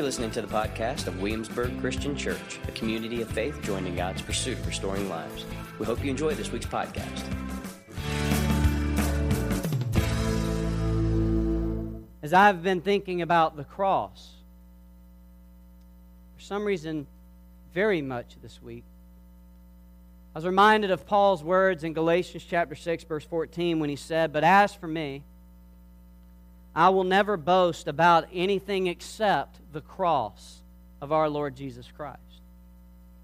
You're listening to the podcast of Williamsburg Christian Church, a community of faith joined in God's pursuit of restoring lives. We hope you enjoy this week's podcast. As I've been thinking about the cross, for some reason, very much this week, I was reminded of Paul's words in Galatians chapter 6, verse 14, when he said, But as for me, I will never boast about anything except the cross of our Lord Jesus Christ.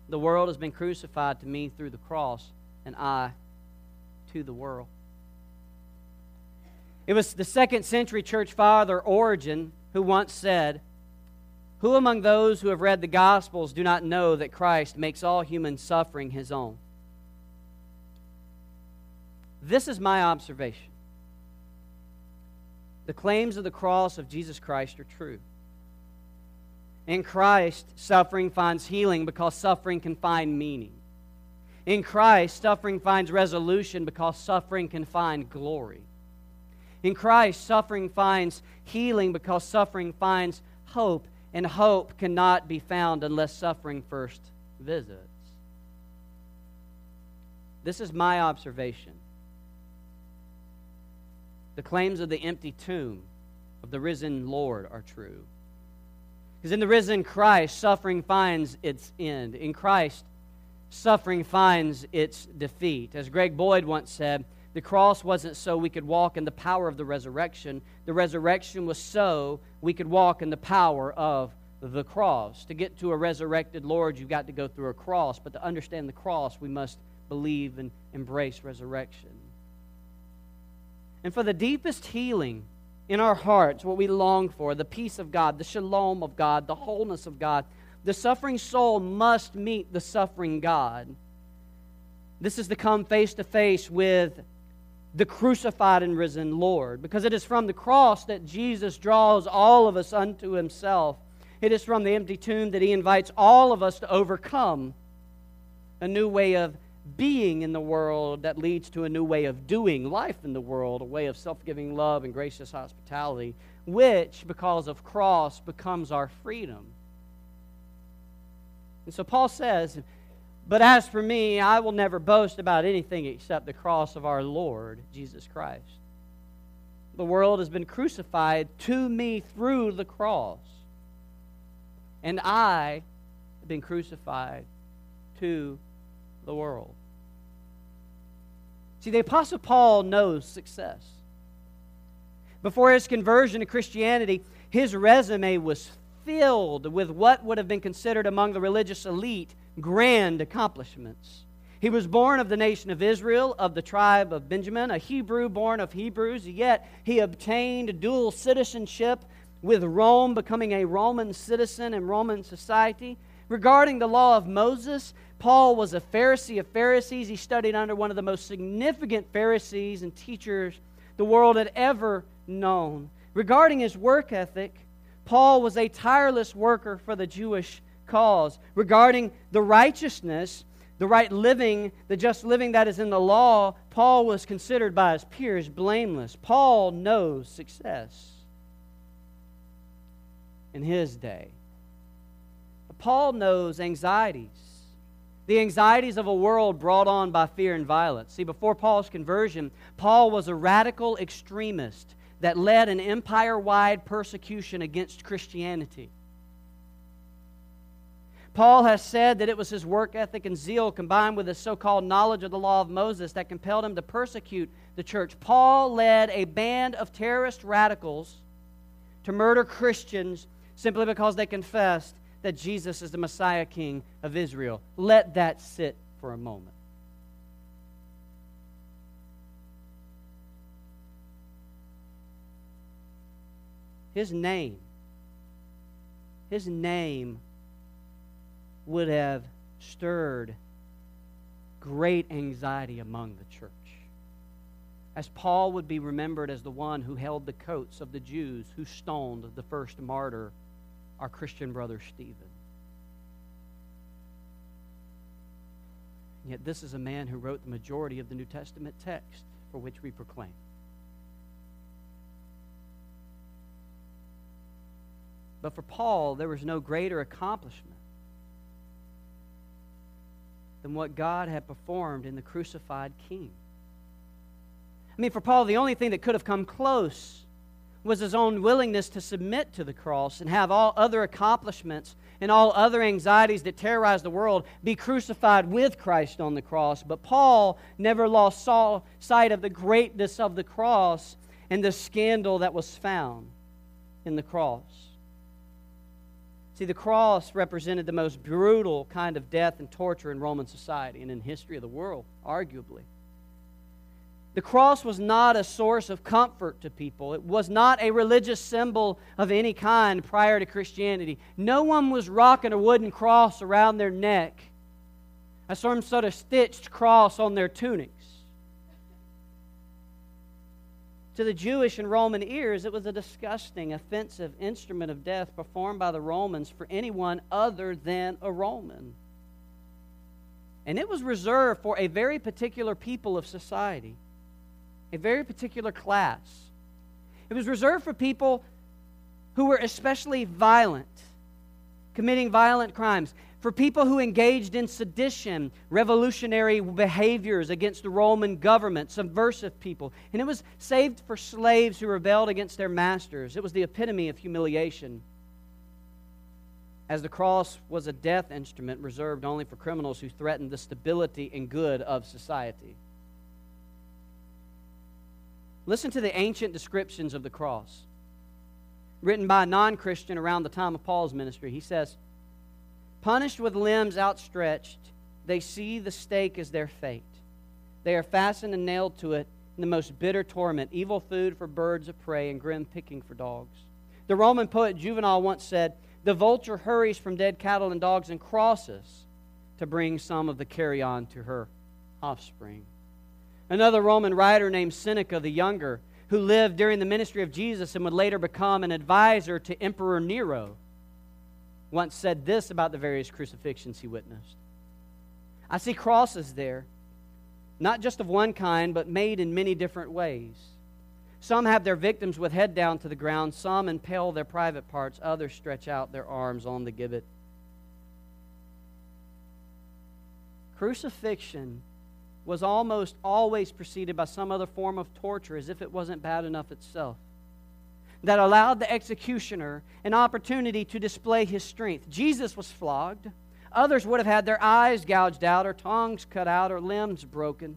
The world has been crucified to me through the cross, and I to the world. It was the second century church father, Origen, who once said, Who among those who have read the Gospels do not know that Christ makes all human suffering his own? This is my observation. The claims of the cross of Jesus Christ are true. In Christ, suffering finds healing because suffering can find meaning. In Christ, suffering finds resolution because suffering can find glory. In Christ, suffering finds healing because suffering finds hope, and hope cannot be found unless suffering first visits. This is my observation. The claims of the empty tomb of the risen Lord are true. Because in the risen Christ, suffering finds its end. In Christ, suffering finds its defeat. As Greg Boyd once said, the cross wasn't so we could walk in the power of the resurrection. The resurrection was so we could walk in the power of the cross. To get to a resurrected Lord, you've got to go through a cross. But to understand the cross, we must believe and embrace resurrection. And for the deepest healing in our hearts, what we long for, the peace of God, the shalom of God, the wholeness of God, the suffering soul must meet the suffering God. This is to come face to face with the crucified and risen Lord, because it is from the cross that Jesus draws all of us unto himself. It is from the empty tomb that he invites all of us to overcome a new way of being in the world that leads to a new way of doing life in the world, a way of self giving love and gracious hospitality, which, because of cross, becomes our freedom. And so Paul says, But as for me, I will never boast about anything except the cross of our Lord Jesus Christ. The world has been crucified to me through the cross, and I have been crucified to the world. See, the Apostle Paul knows success. Before his conversion to Christianity, his resume was filled with what would have been considered among the religious elite grand accomplishments. He was born of the nation of Israel, of the tribe of Benjamin, a Hebrew born of Hebrews, yet he obtained dual citizenship with Rome, becoming a Roman citizen in Roman society. Regarding the law of Moses, Paul was a Pharisee of Pharisees. He studied under one of the most significant Pharisees and teachers the world had ever known. Regarding his work ethic, Paul was a tireless worker for the Jewish cause. Regarding the righteousness, the right living, the just living that is in the law, Paul was considered by his peers blameless. Paul knows success in his day. Paul knows anxieties the anxieties of a world brought on by fear and violence. See, before Paul's conversion, Paul was a radical extremist that led an empire wide persecution against Christianity. Paul has said that it was his work ethic and zeal combined with his so called knowledge of the law of Moses that compelled him to persecute the church. Paul led a band of terrorist radicals to murder Christians simply because they confessed that Jesus is the Messiah King of Israel. Let that sit for a moment. His name, his name would have stirred great anxiety among the church. As Paul would be remembered as the one who held the coats of the Jews who stoned the first martyr our Christian brother Stephen. Yet this is a man who wrote the majority of the New Testament text for which we proclaim. But for Paul, there was no greater accomplishment than what God had performed in the crucified king. I mean, for Paul, the only thing that could have come close was his own willingness to submit to the cross and have all other accomplishments and all other anxieties that terrorize the world be crucified with Christ on the cross. But Paul never lost sight of the greatness of the cross and the scandal that was found in the cross. See, the cross represented the most brutal kind of death and torture in Roman society and in history of the world, arguably. The cross was not a source of comfort to people. It was not a religious symbol of any kind prior to Christianity. No one was rocking a wooden cross around their neck, a some sort of stitched cross on their tunics. To the Jewish and Roman ears, it was a disgusting, offensive instrument of death performed by the Romans for anyone other than a Roman. And it was reserved for a very particular people of society, a very particular class. It was reserved for people who were especially violent, committing violent crimes for people who engaged in sedition, revolutionary behaviors against the Roman government, subversive people. And it was saved for slaves who rebelled against their masters. It was the epitome of humiliation. As the cross was a death instrument reserved only for criminals who threatened the stability and good of society. Listen to the ancient descriptions of the cross. Written by a non Christian around the time of Paul's ministry, he says, Punished with limbs outstretched, they see the stake as their fate. They are fastened and nailed to it in the most bitter torment, evil food for birds of prey and grim picking for dogs. The Roman poet Juvenal once said, The vulture hurries from dead cattle and dogs and crosses to bring some of the carrion to her offspring. Another Roman writer named Seneca the Younger, who lived during the ministry of Jesus and would later become an advisor to Emperor Nero, once said this about the various crucifixions he witnessed I see crosses there, not just of one kind, but made in many different ways. Some have their victims with head down to the ground, some impale their private parts, others stretch out their arms on the gibbet. Crucifixion was almost always preceded by some other form of torture, as if it wasn't bad enough itself that allowed the executioner an opportunity to display his strength. Jesus was flogged. Others would have had their eyes gouged out, or tongues cut out, or limbs broken.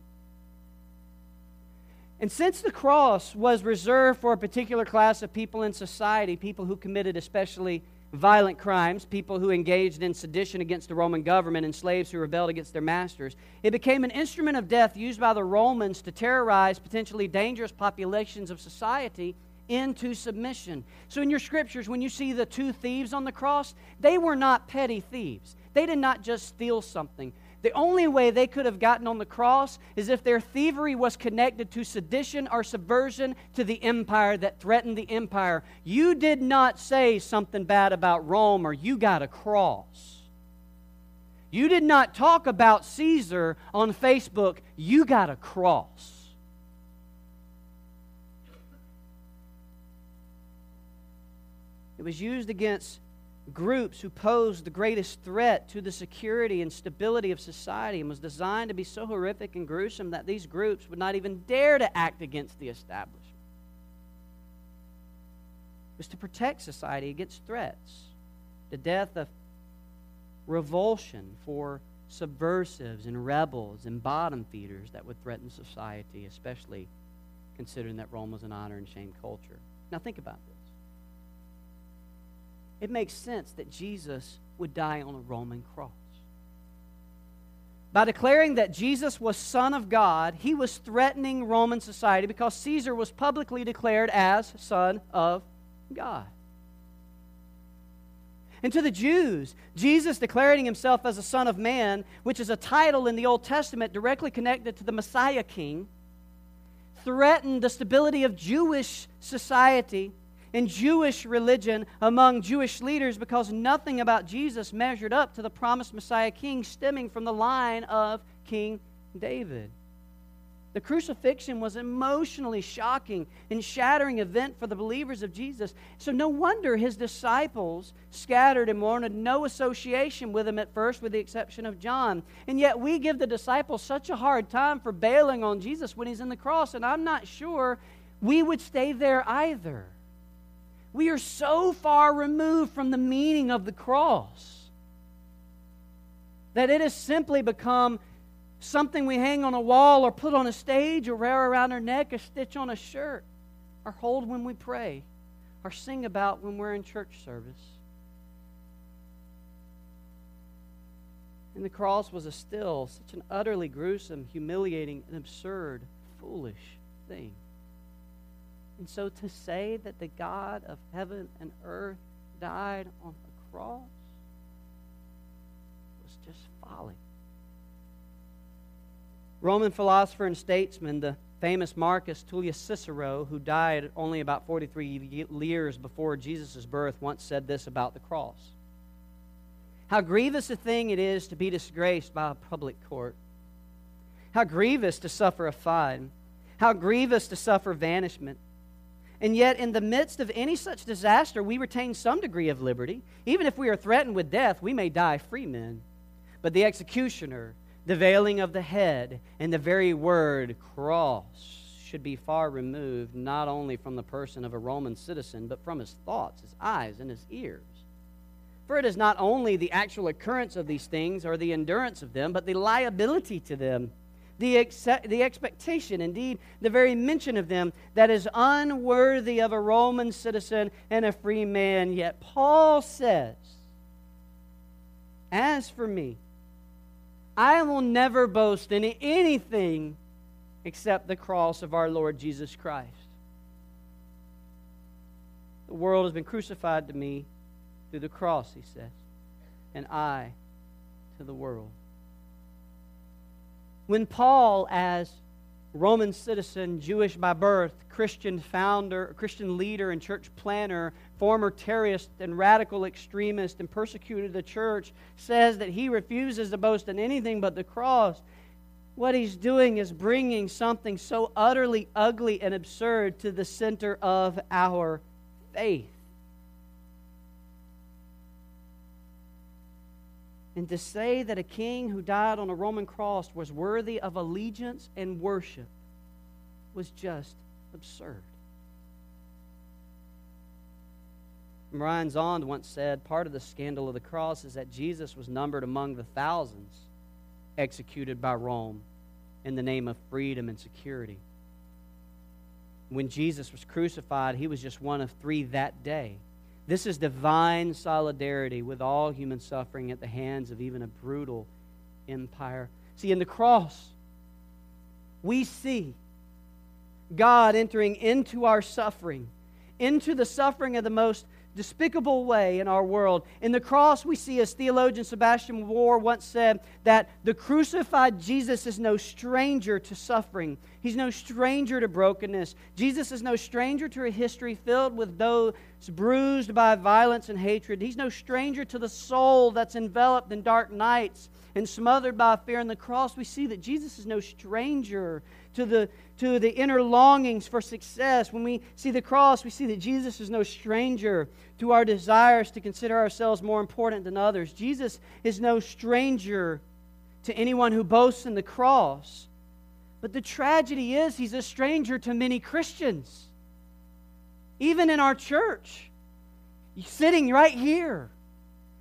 And since the cross was reserved for a particular class of people in society, people who committed especially violent crimes, people who engaged in sedition against the Roman government, and slaves who rebelled against their masters, it became an instrument of death used by the Romans to terrorize potentially dangerous populations of society into submission. So, in your scriptures, when you see the two thieves on the cross, they were not petty thieves. They did not just steal something. The only way they could have gotten on the cross is if their thievery was connected to sedition or subversion to the empire that threatened the empire. You did not say something bad about Rome or you got a cross. You did not talk about Caesar on Facebook, you got a cross. It was used against groups who posed the greatest threat to the security and stability of society and was designed to be so horrific and gruesome that these groups would not even dare to act against the establishment. It was to protect society against threats, the death of revulsion for subversives and rebels and bottom feeders that would threaten society, especially considering that Rome was an honor and shame culture. Now, think about this it makes sense that Jesus would die on a Roman cross. By declaring that Jesus was Son of God, he was threatening Roman society because Caesar was publicly declared as Son of God. And to the Jews, Jesus declaring himself as a Son of Man, which is a title in the Old Testament directly connected to the Messiah King, threatened the stability of Jewish society in Jewish religion among Jewish leaders because nothing about Jesus measured up to the promised Messiah King stemming from the line of King David. The crucifixion was emotionally shocking and shattering event for the believers of Jesus. So no wonder his disciples scattered and wanted no association with him at first, with the exception of John. And yet we give the disciples such a hard time for bailing on Jesus when he's in the cross, and I'm not sure we would stay there either. We are so far removed from the meaning of the cross that it has simply become something we hang on a wall or put on a stage or wear around our neck, a stitch on a shirt, or hold when we pray, or sing about when we're in church service. And the cross was a still such an utterly gruesome, humiliating, and absurd, foolish thing. And so to say that the God of heaven and earth died on the cross was just folly. Roman philosopher and statesman, the famous Marcus Tullius Cicero, who died only about 43 years before Jesus' birth, once said this about the cross How grievous a thing it is to be disgraced by a public court. How grievous to suffer a fine. How grievous to suffer banishment. And yet, in the midst of any such disaster, we retain some degree of liberty. Even if we are threatened with death, we may die free men. But the executioner, the veiling of the head, and the very word cross should be far removed not only from the person of a Roman citizen, but from his thoughts, his eyes, and his ears. For it is not only the actual occurrence of these things or the endurance of them, but the liability to them, the, ex- the expectation, indeed, the very mention of them that is unworthy of a Roman citizen and a free man. Yet Paul says, As for me, I will never boast in anything except the cross of our Lord Jesus Christ. The world has been crucified to me through the cross, he says, and I to the world. When Paul, as Roman citizen, Jewish by birth, Christian founder, Christian leader, and church planner, former terrorist and radical extremist, and persecuted the church, says that he refuses to boast in anything but the cross. What he's doing is bringing something so utterly ugly and absurd to the center of our faith. And to say that a king who died on a Roman cross was worthy of allegiance and worship was just absurd. Brian Zahnd once said part of the scandal of the cross is that Jesus was numbered among the thousands executed by Rome in the name of freedom and security. When Jesus was crucified, he was just one of three that day. This is divine solidarity with all human suffering at the hands of even a brutal empire. See, in the cross, we see God entering into our suffering, into the suffering of the most despicable way in our world. In the cross, we see, as theologian Sebastian Moore once said, that the crucified Jesus is no stranger to suffering. He's no stranger to brokenness. Jesus is no stranger to a history filled with those bruised by violence and hatred. He's no stranger to the soul that's enveloped in dark nights and smothered by fear. In the cross, we see that Jesus is no stranger to the, to the inner longings for success. When we see the cross, we see that Jesus is no stranger to our desires to consider ourselves more important than others. Jesus is no stranger to anyone who boasts in the cross. But the tragedy is, he's a stranger to many Christians, even in our church, sitting right here.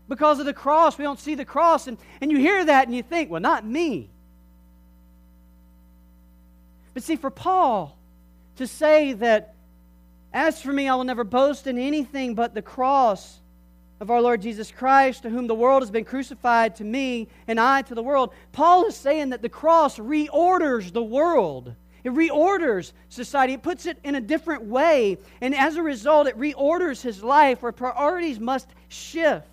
Because of the cross, we don't see the cross. And, and you hear that and you think, well, not me. But see, for Paul to say that, as for me, I will never boast in anything but the cross of our Lord Jesus Christ, to whom the world has been crucified to me and I to the world, Paul is saying that the cross reorders the world. It reorders society. It puts it in a different way. And as a result, it reorders his life where priorities must shift.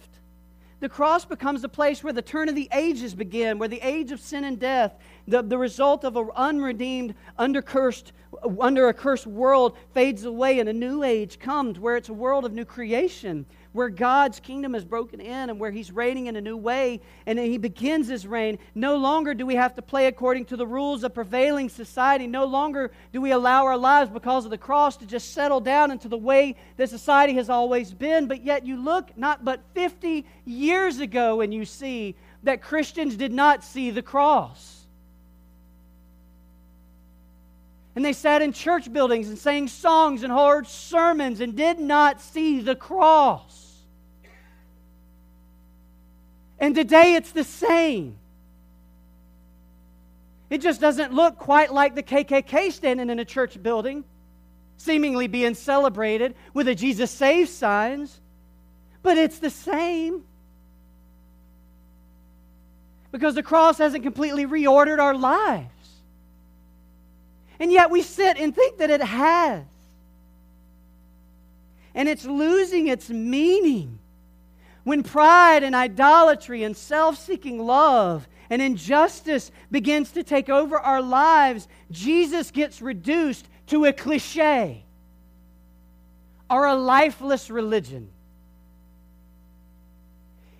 the cross becomes the place where the turn of the ages begin, where the age of sin and death, the, the result of an unredeemed, undercursed, under a cursed world, fades away, and a new age comes, where it's a world of new creation, where God's kingdom is broken in and where He's reigning in a new way, and He begins His reign. No longer do we have to play according to the rules of prevailing society. No longer do we allow our lives because of the cross to just settle down into the way that society has always been. But yet, you look not but 50 years ago and you see that Christians did not see the cross. And they sat in church buildings and sang songs and heard sermons and did not see the cross. And today it's the same. It just doesn't look quite like the KKK standing in a church building, seemingly being celebrated with a Jesus Saves signs, but it's the same. Because the cross hasn't completely reordered our lives. And yet we sit and think that it has. And it's losing its meaning when pride and idolatry and self seeking love and injustice begins to take over our lives, Jesus gets reduced to a cliche or a lifeless religion.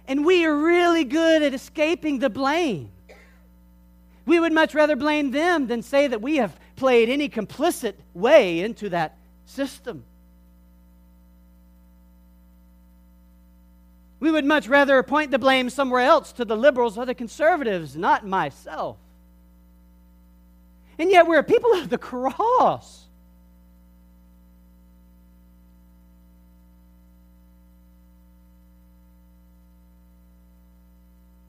And we are really good at escaping the blame. We would much rather blame them than say that we have played any complicit way into that system. We would much rather point the blame somewhere else to the liberals or the conservatives, not myself. And yet we're people of the cross.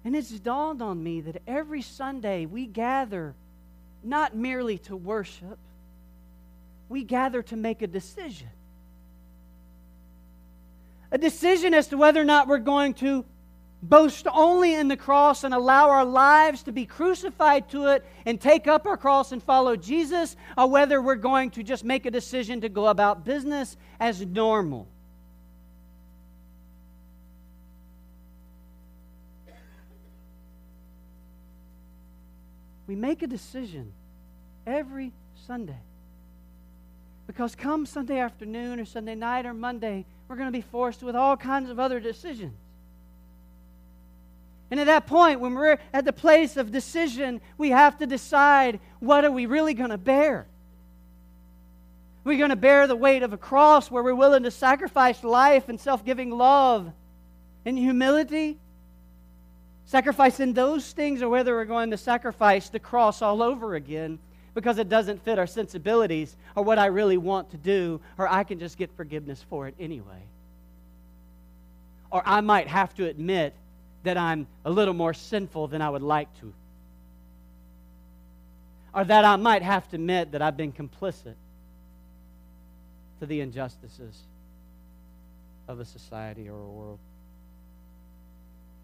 And it's dawned on me that every Sunday we gather not merely to worship, we gather to make a decision a decision as to whether or not we're going to boast only in the cross and allow our lives to be crucified to it and take up our cross and follow Jesus, or whether we're going to just make a decision to go about business as normal. We make a decision every Sunday. Because come Sunday afternoon or Sunday night or Monday, we're going to be forced with all kinds of other decisions. And at that point, when we're at the place of decision, we have to decide what are we really going to bear? We're going to bear the weight of a cross where we're willing to sacrifice life and self giving love and humility, sacrificing those things, or whether we're going to sacrifice the cross all over again because it doesn't fit our sensibilities or what I really want to do, or I can just get forgiveness for it anyway. Or I might have to admit that I'm a little more sinful than I would like to. Or that I might have to admit that I've been complicit to the injustices of a society or a world.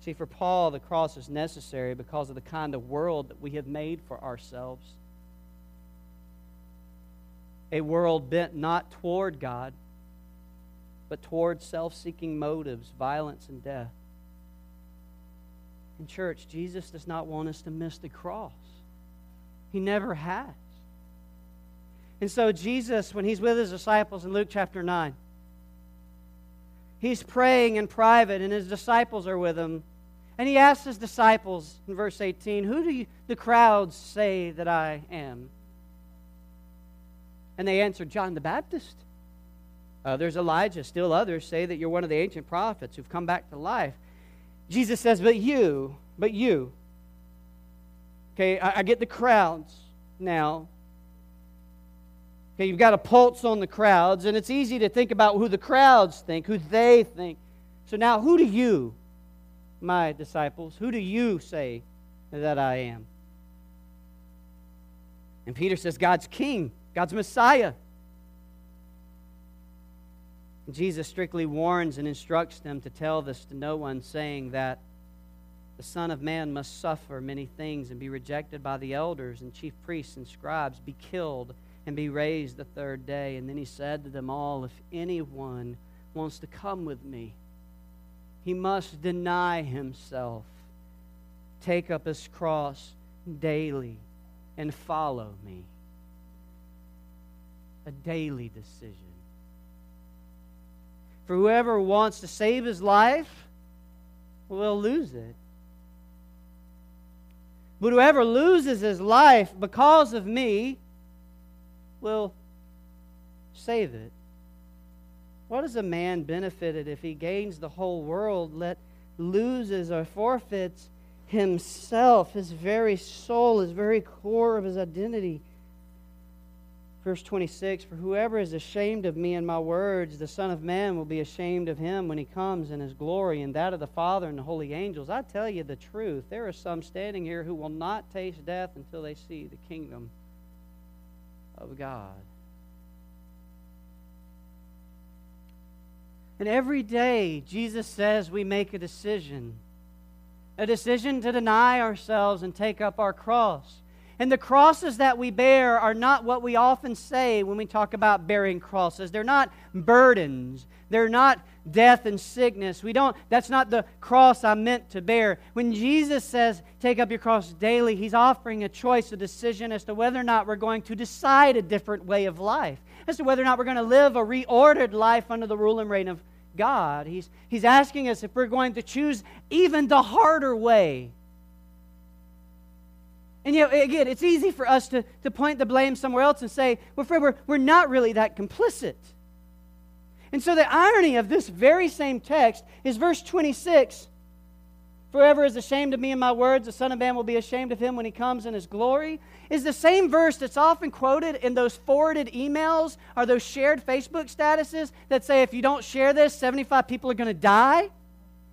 See, for Paul, the cross is necessary because of the kind of world that we have made for ourselves a world bent not toward God, but toward self seeking motives, violence, and death. In church, Jesus does not want us to miss the cross, He never has. And so, Jesus, when He's with His disciples in Luke chapter 9, He's praying in private, and His disciples are with Him. And He asks His disciples in verse 18, Who do you, the crowds say that I am? And they answered, John the Baptist. Others, Elijah. Still others say that you're one of the ancient prophets who've come back to life. Jesus says, But you, but you. Okay, I, I get the crowds now. Okay, you've got a pulse on the crowds, and it's easy to think about who the crowds think, who they think. So now, who do you, my disciples, who do you say that I am? And Peter says, God's king. God's Messiah. Jesus strictly warns and instructs them to tell this to no one, saying that the Son of Man must suffer many things and be rejected by the elders and chief priests and scribes, be killed, and be raised the third day. And then he said to them all, If anyone wants to come with me, he must deny himself, take up his cross daily, and follow me. A daily decision. For whoever wants to save his life will lose it. But whoever loses his life because of me will save it. What is a man benefited if he gains the whole world, let loses or forfeits himself, his very soul, his very core of his identity? Verse 26 For whoever is ashamed of me and my words, the Son of Man will be ashamed of him when he comes in his glory and that of the Father and the holy angels. I tell you the truth, there are some standing here who will not taste death until they see the kingdom of God. And every day, Jesus says we make a decision a decision to deny ourselves and take up our cross. And the crosses that we bear are not what we often say when we talk about bearing crosses. They're not burdens. They're not death and sickness. We don't that's not the cross I meant to bear. When Jesus says take up your cross daily, he's offering a choice, a decision as to whether or not we're going to decide a different way of life. As to whether or not we're going to live a reordered life under the rule and reign of God. He's, he's asking us if we're going to choose even the harder way. And yet, again, it's easy for us to, to point the blame somewhere else and say, well, Fred, we're, we're not really that complicit. And so the irony of this very same text is verse 26 Whoever is ashamed of me and my words, the Son of Man will be ashamed of him when he comes in his glory, is the same verse that's often quoted in those forwarded emails or those shared Facebook statuses that say, if you don't share this, 75 people are going to die,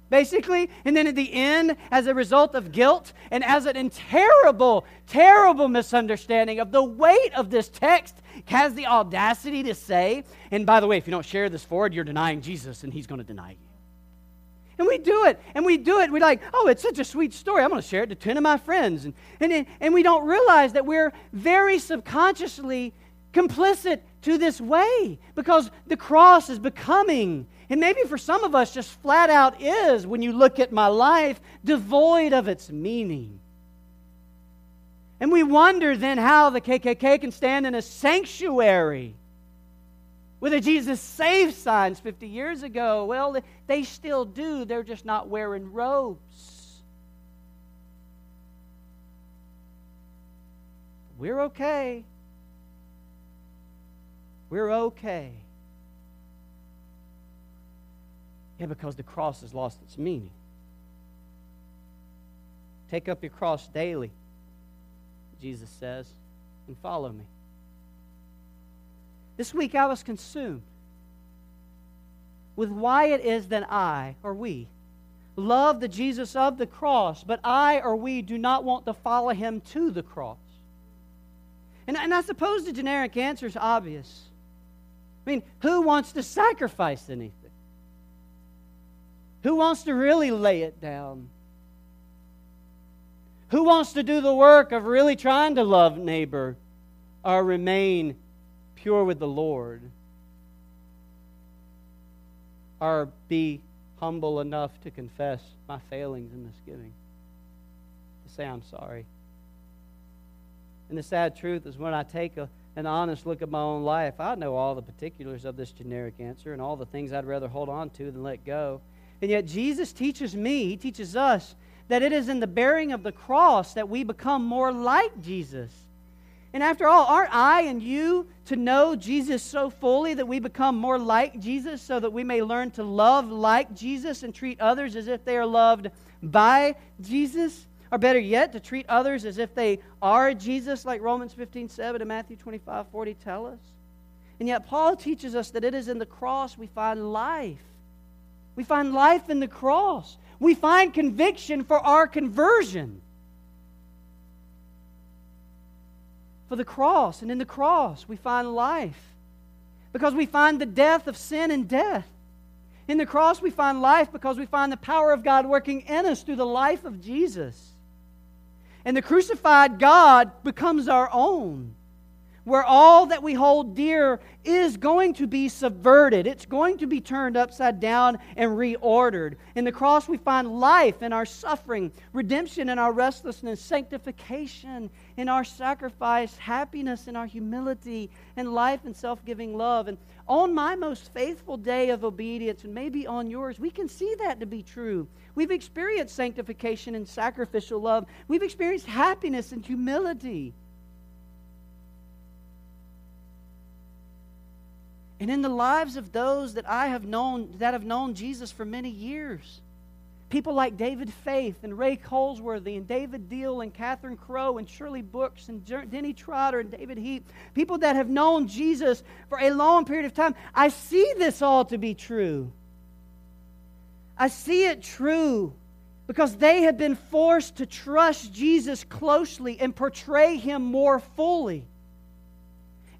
basically. And then at the end, as a result of guilt and as an terrible, terrible misunderstanding of the weight of this text, has the audacity to say, and by the way, if you don't share this forward, you're denying Jesus and he's going to deny you. And we do it. And we do it. We're like, oh, it's such a sweet story. I'm going to share it to 10 of my friends. And, and, and we don't realize that we're very subconsciously complicit to this way because the cross is becoming, and maybe for some of us, just flat out is, when you look at my life, devoid of its meaning. And we wonder then how the KKK can stand in a sanctuary the Jesus saved signs 50 years ago. Well, they still do, they're just not wearing robes. We're okay. We're okay. Yeah, because the cross has lost its meaning. Take up your cross daily, Jesus says, and follow me. This week I was consumed with why it is that I, or we, love the Jesus of the cross, but I or we do not want to follow him to the cross. And, and I suppose the generic answer is obvious. I mean, who wants to sacrifice anything? Who wants to really lay it down? Who wants to do the work of really trying to love neighbor or remain pure with the Lord, or be humble enough to confess my failings and misgivings, to say I'm sorry. And the sad truth is when I take a, an honest look at my own life, I know all the particulars of this generic answer and all the things I'd rather hold on to than let go. And yet Jesus teaches me, he teaches us, that it is in the bearing of the cross that we become more like Jesus. And after all, aren't I and you to know Jesus so fully that we become more like Jesus so that we may learn to love like Jesus and treat others as if they are loved by Jesus? Or better yet, to treat others as if they are Jesus, like Romans 15 7 and Matthew 25 40 tell us? And yet, Paul teaches us that it is in the cross we find life. We find life in the cross. We find conviction for our conversion. For the cross. And in the cross, we find life because we find the death of sin and death. In the cross, we find life because we find the power of God working in us through the life of Jesus. And the crucified God becomes our own. Where all that we hold dear is going to be subverted. It's going to be turned upside down and reordered. In the cross, we find life in our suffering, redemption in our restlessness, sanctification in our sacrifice, happiness in our humility, and life in self giving love. And on my most faithful day of obedience, and maybe on yours, we can see that to be true. We've experienced sanctification and sacrificial love, we've experienced happiness and humility. And in the lives of those that I have known that have known Jesus for many years. People like David Faith and Ray Colesworthy and David Deal and Catherine Crow and Shirley Brooks and Denny Trotter and David Heap, people that have known Jesus for a long period of time. I see this all to be true. I see it true because they have been forced to trust Jesus closely and portray him more fully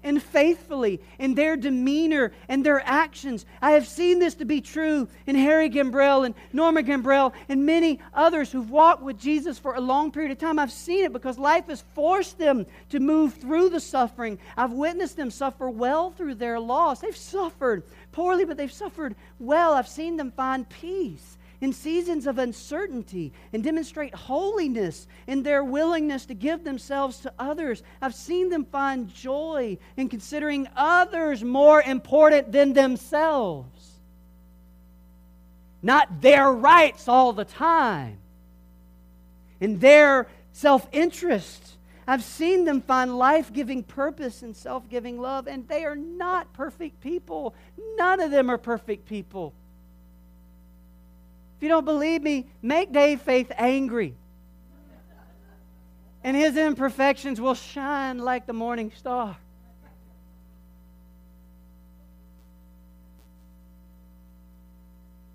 and faithfully in their demeanor and their actions. I have seen this to be true in Harry Gambrell and Norma Gambrell and many others who've walked with Jesus for a long period of time. I've seen it because life has forced them to move through the suffering. I've witnessed them suffer well through their loss. They've suffered poorly, but they've suffered well. I've seen them find peace in seasons of uncertainty and demonstrate holiness in their willingness to give themselves to others. I've seen them find joy in considering others more important than themselves, not their rights all the time, in their self interest. I've seen them find life giving purpose and self giving love, and they are not perfect people. None of them are perfect people. If you don't believe me, make Dave Faith angry. And his imperfections will shine like the morning star.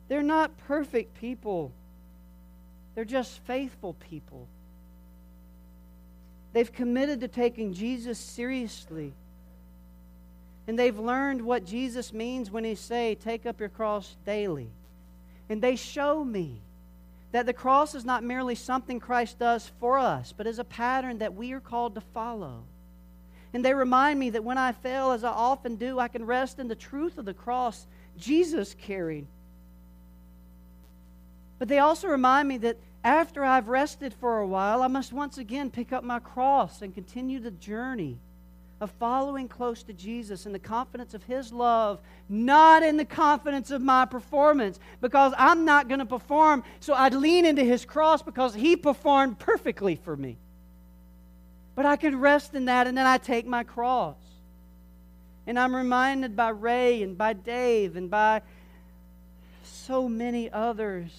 They're not perfect people, they're just faithful people. They've committed to taking Jesus seriously. And they've learned what Jesus means when he say, "Take up your cross daily." And they show me that the cross is not merely something Christ does for us, but is a pattern that we are called to follow. And they remind me that when I fail, as I often do, I can rest in the truth of the cross Jesus carried. But they also remind me that after I've rested for a while, I must once again pick up my cross and continue the journey of following close to Jesus in the confidence of His love, not in the confidence of my performance, because I'm not going to perform. So I'd lean into His cross because He performed perfectly for me. But I can rest in that, and then I take my cross. And I'm reminded by Ray and by Dave and by so many others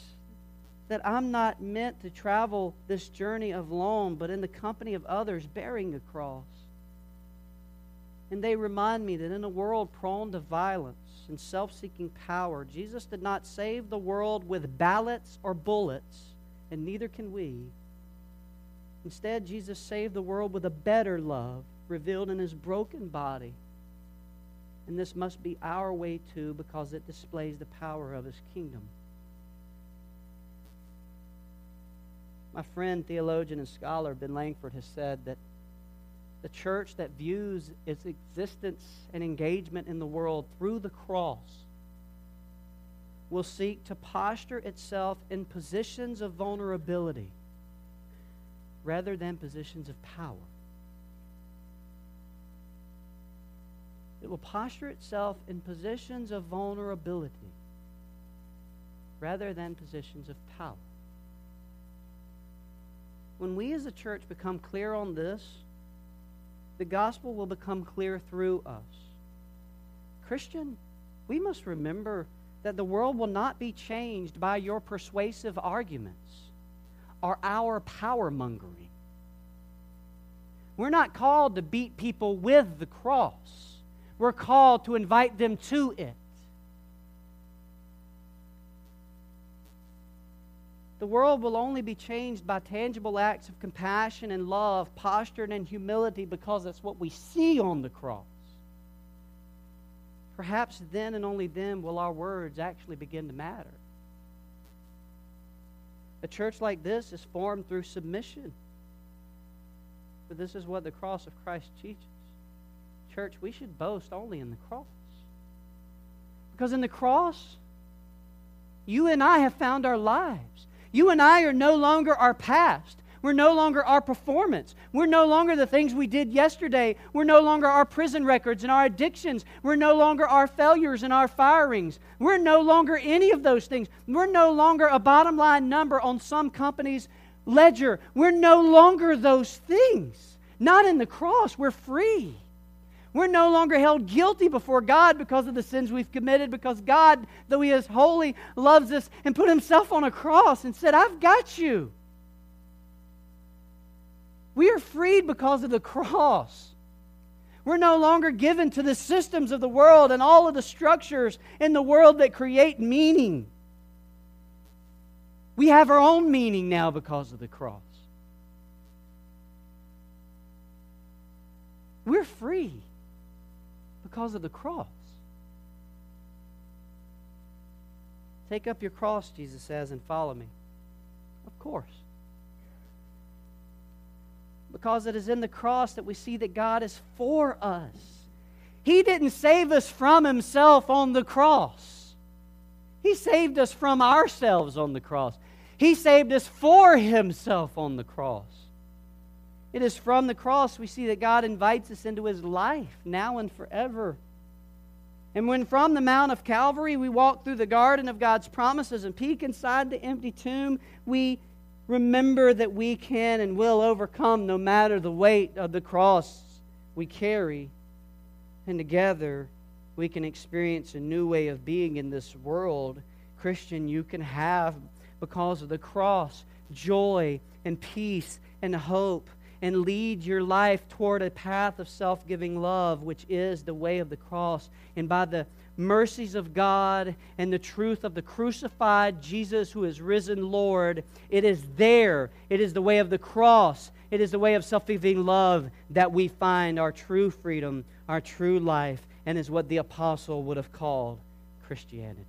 that I'm not meant to travel this journey alone, but in the company of others bearing a cross. And they remind me that in a world prone to violence and self seeking power, Jesus did not save the world with ballots or bullets, and neither can we. Instead, Jesus saved the world with a better love revealed in his broken body. And this must be our way too because it displays the power of his kingdom. My friend, theologian, and scholar Ben Langford has said that the church that views its existence and engagement in the world through the cross will seek to posture itself in positions of vulnerability rather than positions of power. It will posture itself in positions of vulnerability rather than positions of power. When we as a church become clear on this, the gospel will become clear through us. Christian, we must remember that the world will not be changed by your persuasive arguments or our power mongering. We're not called to beat people with the cross, we're called to invite them to it. The world will only be changed by tangible acts of compassion and love, postured in humility, because that's what we see on the cross. Perhaps then and only then will our words actually begin to matter. A church like this is formed through submission. But this is what the cross of Christ teaches. church, we should boast only in the cross. Because in the cross, you and I have found our lives. You and I are no longer our past. We're no longer our performance. We're no longer the things we did yesterday. We're no longer our prison records and our addictions. We're no longer our failures and our firings. We're no longer any of those things. We're no longer a bottom line number on some company's ledger. We're no longer those things. Not in the cross. We're free. We're no longer held guilty before God because of the sins we've committed, because God, though He is holy, loves us and put Himself on a cross and said, I've got you. We are freed because of the cross. We're no longer given to the systems of the world and all of the structures in the world that create meaning. We have our own meaning now because of the cross. We're free because of the cross. Take up your cross, Jesus says, and follow me. Of course because it is in the cross that we see that God is for us. He didn't save us from Himself on the cross, He saved us from ourselves on the cross. He saved us for Himself on the cross. It is from the cross we see that God invites us into His life now and forever. And when from the Mount of Calvary we walk through the garden of God's promises and peek inside the empty tomb, we remember that we can and will overcome no matter the weight of the cross we carry. And together we can experience a new way of being in this world. Christian, you can have, because of the cross, joy and peace and hope and lead your life toward a path of self giving love, which is the way of the cross. And by the mercies of God and the truth of the crucified Jesus who is risen Lord, it is there. It is the way of the cross. It is the way of self giving love that we find our true freedom, our true life, and is what the apostle would have called Christianity.